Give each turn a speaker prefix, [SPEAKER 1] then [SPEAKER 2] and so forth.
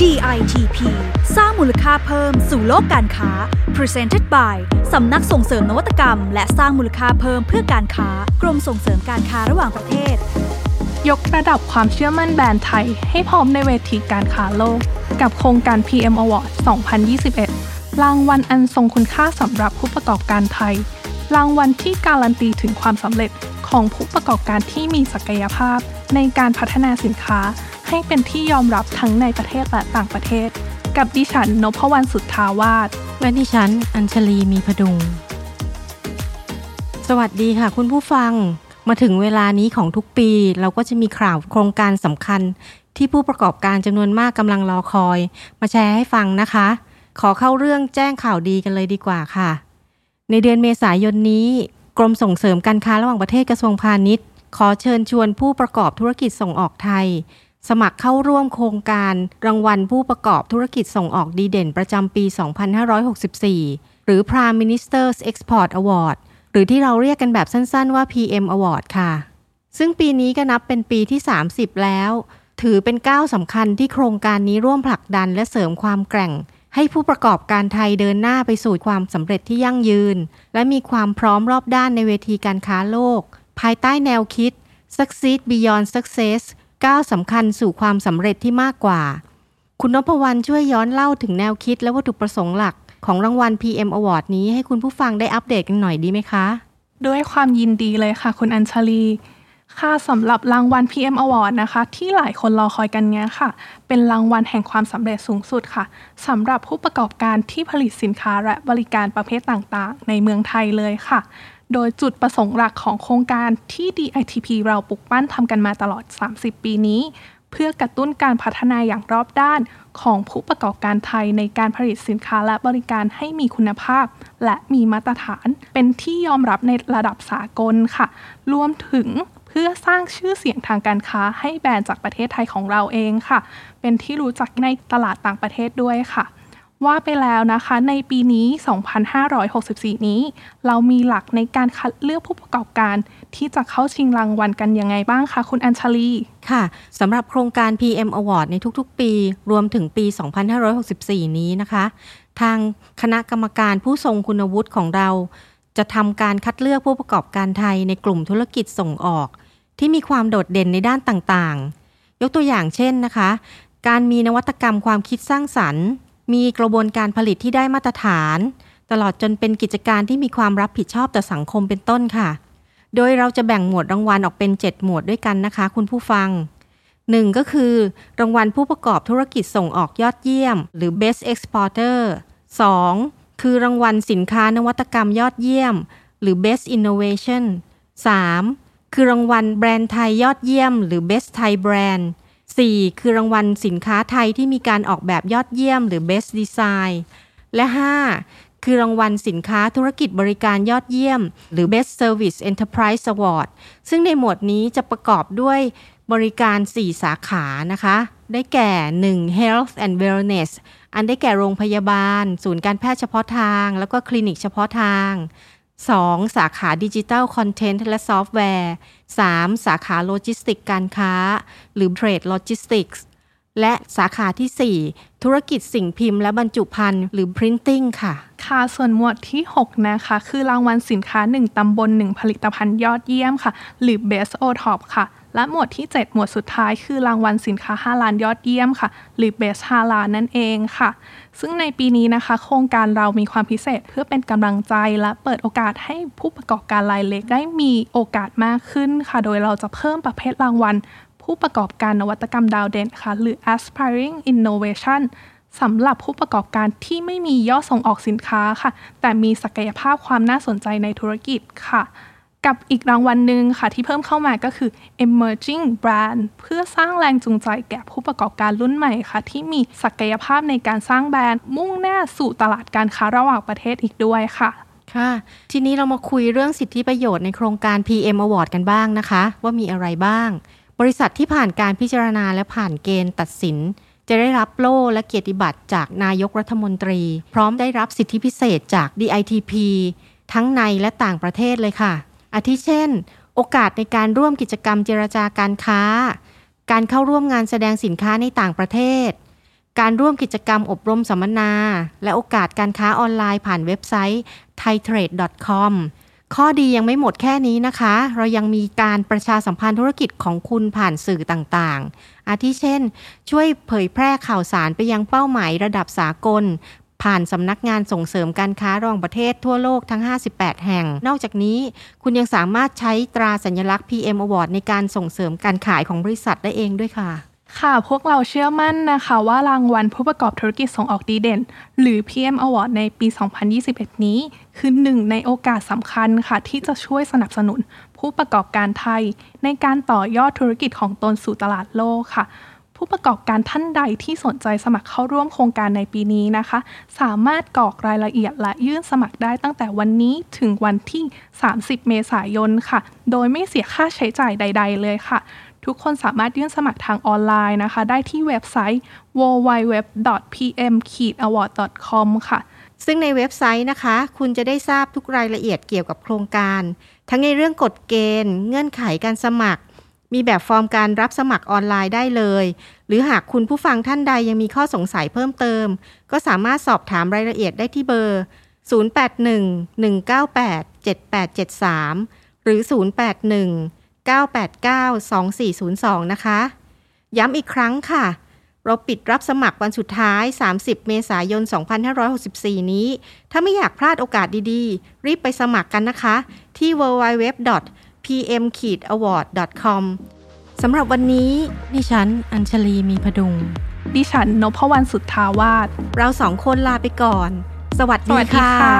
[SPEAKER 1] DITP สร้างมูลค่าเพิ่มสู่โลกการค้า Presented by สำนักส่งเสริมนวัตกรรม และสร้างมูลค่าเพิ่มเพื่อการค้ากรมส่งเสริมการค้าระหว่างประเทศ
[SPEAKER 2] ยกระดับความเชื่อมั่นแบรนด์ไทย ให้พร้อมในเวทีการค้าโลก กับโครงการ PM Award 2021 รางวัลอันทรงคุณค่าสำหรับผู้ประกอบการไทย รางวัลที่การันตีถึงความสำเร็จของผู้ประกอบการที่มีศักยภาพในการพัฒนาสินค้า ให้เป็นที่ยอมรับทั้งในประเทศและต่างประเทศ กับดิฉันนพวรรณสุทธาวาส
[SPEAKER 3] และดิฉัน อัญชลีมีพดุง สวัสดีค่ะ คุณผู้ฟังมาถึงเวลานี้ของทุกปี เราก็จะมีข่าวโครงการสำคัญ ที่ผู้ประกอบการจำนวนมากกำลังรอคอย มาแชร์ให้ฟังนะคะ ขอเข้าเรื่องแจ้งข่าวดีกันเลยดีกว่าค่ะ ในเดือนเมษายนนี้ กรมส่งเสริมการค้าระหว่างประเทศกระทรวงพาณิชย์ ขอเชิญชวนผู้ประกอบธุรกิจส่งออกไทย สมัครเข้าร่วมโครงการรางวัลผู้ประกอบธุรกิจส่งออกดีเด่นประจำปี 2564 หรือ Prime Minister's Export Award หรือที่เราเรียกกันแบบสั้นๆว่า PM Award ค่ะ ซึ่งปีนี้ก็นับเป็นปีที่ 30 แล้ว ถือเป็นก้าวสำคัญที่โครงการนี้ร่วมผลักดันและเสริมความแกร่ง ให้ผู้ประกอบการไทยเดินหน้าไปสู่ความสำเร็จที่ยั่งยืน และมีความพร้อมรอบด้านในเวทีการค้าโลก ภายใต้แนวคิด Succeed Beyond Success ก้าวสำคัญสู่ความสำเร็จที่มากกว่า คุณนพวรรณช่วยย้อนเล่าถึงแนวคิดและวัตถุประสงค์หลักของรางวัล PM Award นี้ให้คุณผู้ฟังได้อัปเดตกันหน่อยดีไหมคะ
[SPEAKER 2] ด้วยความยินดีเลยค่ะ คุณอัญชลีค่ะสำหรับรางวัล PM Award นะคะ ที่หลายคนรอคอยกันเนี้ยค่ะ เป็นรางวัลแห่งความสำเร็จสูงสุดค่ะสำหรับผู้ประกอบการที่ผลิตสินค้าและบริการประเภทต่างๆ ในเมืองไทยเลยค่ะ โดยจุดประสงค์หลักของโครงการที่ DITP เราปลุกปั้นทำกันมาตลอด 30 ปีนี้ เพื่อกระตุ้นการพัฒนาอย่างรอบด้านของผู้ประกอบการไทยในการผลิตสินค้าและบริการให้มีคุณภาพ และมีมาตรฐาน เป็นที่ยอมรับในระดับสากลค่ะ รวมถึงเพื่อสร้างชื่อเสียงทางการค้าให้แบรนด์จากประเทศไทยของเราเองค่ะ เป็นที่รู้จักในตลาดต่างประเทศด้วยค่ะ ว่าไปแล้วนะคะในปีนี้ 2564 นี้ เรามีหลักในการคัดเลือกผู้ประกอบการที่จะเข้าชิงรางวัลกันยังไงบ้างคะคุณอัญชลี
[SPEAKER 3] ค่ะสำหรับโครงการ PM Award ในทุกๆ ปี รวมถึงปี 2564 นี้นะคะ ทางคณะกรรมการผู้ทรงคุณวุฒิของเรา จะทำการคัดเลือกผู้ประกอบการไทยในกลุ่มธุรกิจส่งออก ที่มีความโดดเด่นในด้านต่างๆ ยกตัวอย่างเช่นนะคะ การมีนวัตกรรมความคิดสร้างสรรค์ มีกระบวนการผลิตที่ได้มาตรฐาน ตลอดจนเป็นกิจการที่มีความรับผิดชอบต่อสังคมเป็นต้นค่ะ โดยเราจะแบ่งหมวดรางวัลออกเป็น 7 หมวดด้วยกันนะคะ คุณผู้ฟัง 1. ก็คือ รางวัลผู้ประกอบธุรกิจส่งออกยอดเยี่ยม หรือ Best Exporter 2. คือรางวัลสินค้านวัตกรรมยอดเยี่ยม หรือ Best Innovation 3. คือรางวัลแบรนด์ไทยยอดเยี่ยม หรือ Best Thai Brand 4. คือรางวัลสินค้าไทยที่มีการออกแบบยอดเยี่ยมหรือ Best Design และ 5. คือรางวัลสินค้าธุรกิจบริการยอดเยี่ยม หรือ Best Service Enterprise Award ซึ่งในหมวดนี้จะประกอบด้วยบริการ 4 สาขานะคะ ได้แก่ 1. Health and Wellness อันได้แก่โรงพยาบาล ศูนย์การแพทย์เฉพาะทาง แล้วก็คลินิกเฉพาะทาง 2. สาขาดิจิทัลคอนเทนต์และซอฟต์แวร์ 3. สาขาโลจิสติกการค้า หรือ Trade Logisti cs และสาขาที่ 4 ธุรกิจสิ่งพิมพ์และบรรจุภัณฑ์หรือ Printing ค่ะ
[SPEAKER 2] ค่ะ ส่วนหมวดที่ 6 นะคะ คือรางวัลสินค้า 1 ตำบล 1 ผลิตภัณฑ์ยอดเยี่ยมค่ะ หรือ Best o t o p ค่ะ และหมวดที่ 7 หมวดสุดท้ายคือรางวัลสินค้าฮาลาลยอดเยี่ยมค่ะ หรือ Best 5ล้านนั่นเองค่ะ ซึ่งในปีนี้นะคะ โครงการเรามีความพิเศษเพื่อเป็นกำลังใจและเปิดโอกาสให้ผู้ประกอบการรายเล็กได้มีโอกาสมากขึ้นค่ะ โดยเราจะเพิ่มประเภทรางวัล ผู้ประกอบการนวัตกรรมดาวเด่นค่ะ หรือ aspiring innovation สำหรับผู้ประกอบการที่ไม่มียอดส่งออกสินค้าค่ะ แต่มีศักยภาพความน่าสนใจในธุรกิจค่ะ กับอีกรางวัลหนึ่งค่ะที่เพิ่มเข้ามาก็คือ emerging brand เพื่อสร้างแรงจูงใจแก่ผู้ประกอบการรุ่นใหม่ค่ะ ที่มีศักยภาพในการสร้างแบรนด์ มุ่งหน้าสู่ตลาดการค้าระหว่างประเทศอีกด้วยค่ะ
[SPEAKER 3] ค่ะ ทีนี้เรามาคุยเรื่องสิทธิประโยชน์ในโครงการ PM Award กันบ้างนะคะ ว่ามีอะไรบ้าง บริษัทที่ผ่านการพิจารณาและผ่านเกณฑ์ตัดสิน จะได้รับโล่และเกียรติบัตรจากนายกรัฐมนตรี พร้อมได้รับสิทธิพิเศษจาก DITP ทั้งในและต่างประเทศเลยค่ะ อาทิเช่น โอกาสในการร่วมกิจกรรมเจรจาการค้า การเข้าร่วมงานแสดงสินค้าในต่างประเทศ การร่วมกิจกรรมอบรมสัมมนา และโอกาสการค้าออนไลน์ผ่านเว็บไซต์ thaitrade.com ข้อดียังไม่หมดแค่นี้นะคะ เรายังมีการประชาสัมพันธ์ธุรกิจของคุณผ่านสื่อต่างๆ อาทิเช่น ช่วยเผยแพร่ข่าวสารไปยังเป้าหมายระดับสากล ผ่านสำนักงานส่งเสริมการค้าระหว่างประเทศทั่วโลกทั้ง 58 แห่ง นอกจากนี้ คุณยังสามารถใช้ตราสัญลักษณ์ PM Award ในการส่งเสริมการขายของบริษัทได้เองด้วยค่ะ
[SPEAKER 2] ค่ะพวกเราเชื่อมั่นนะคะว่ารางวัลผู้ประกอบธุรกิจส่งออกดีเด่น หรือ PM Award ในปี 2021 นี้ คือหนึ่งในโอกาสสำคัญค่ะ ที่จะช่วยสนับสนุนผู้ประกอบการไทย ในการต่อยอดธุรกิจของตนสู่ตลาดโลกค่ะ ผู้ประกอบการท่านใดที่สนใจสมัครเข้าร่วมโครงการในปีนี้นะคะ สามารถกรอกรายละเอียดและยื่นสมัครได้ตั้งแต่วันนี้ถึงวันที่ 30 เมษายนค่ะ โดยไม่เสียค่าใช้จ่ายใด ๆ เลยค่ะ ทุกคนสามารถยื่นสมัครทางออนไลน์นะคะ ได้ที่เว็บไซต์ www.pm-award.com ค่ะ
[SPEAKER 3] ซึ่งในเว็บไซต์นะคะ คุณจะได้ทราบทุกรายละเอียดเกี่ยวกับโครงการ ทั้งในเรื่องกฎเกณฑ์ เงื่อนไขการสมัคร มีแบบฟอร์มการรับสมัครออนไลน์ได้เลย หรือหากคุณผู้ฟังท่านใดยังมีข้อสงสัยเพิ่มเติม ก็สามารถสอบถามรายละเอียดได้ที่เบอร์ 081-198-7873 หรือ 081-989-2402 นะคะ ย้ำอีกครั้งค่ะ เราปิดรับสมัครวันสุดท้าย 30 เมษายน 2564 นี้ ถ้าไม่อยากพลาดโอกาสดีๆ รีบไปสมัครกันนะคะ ที่ www. www.pm-award.com สำหรับวันนี้ ดิฉัน อัญชลีมีพดุง
[SPEAKER 2] ดิฉันนพวรรณสุทธาวาส
[SPEAKER 3] เราสองคนลาไปก่อน สวัส
[SPEAKER 2] ส
[SPEAKER 3] ดี
[SPEAKER 2] วัสดี
[SPEAKER 3] ค่ะ
[SPEAKER 2] ค่ะ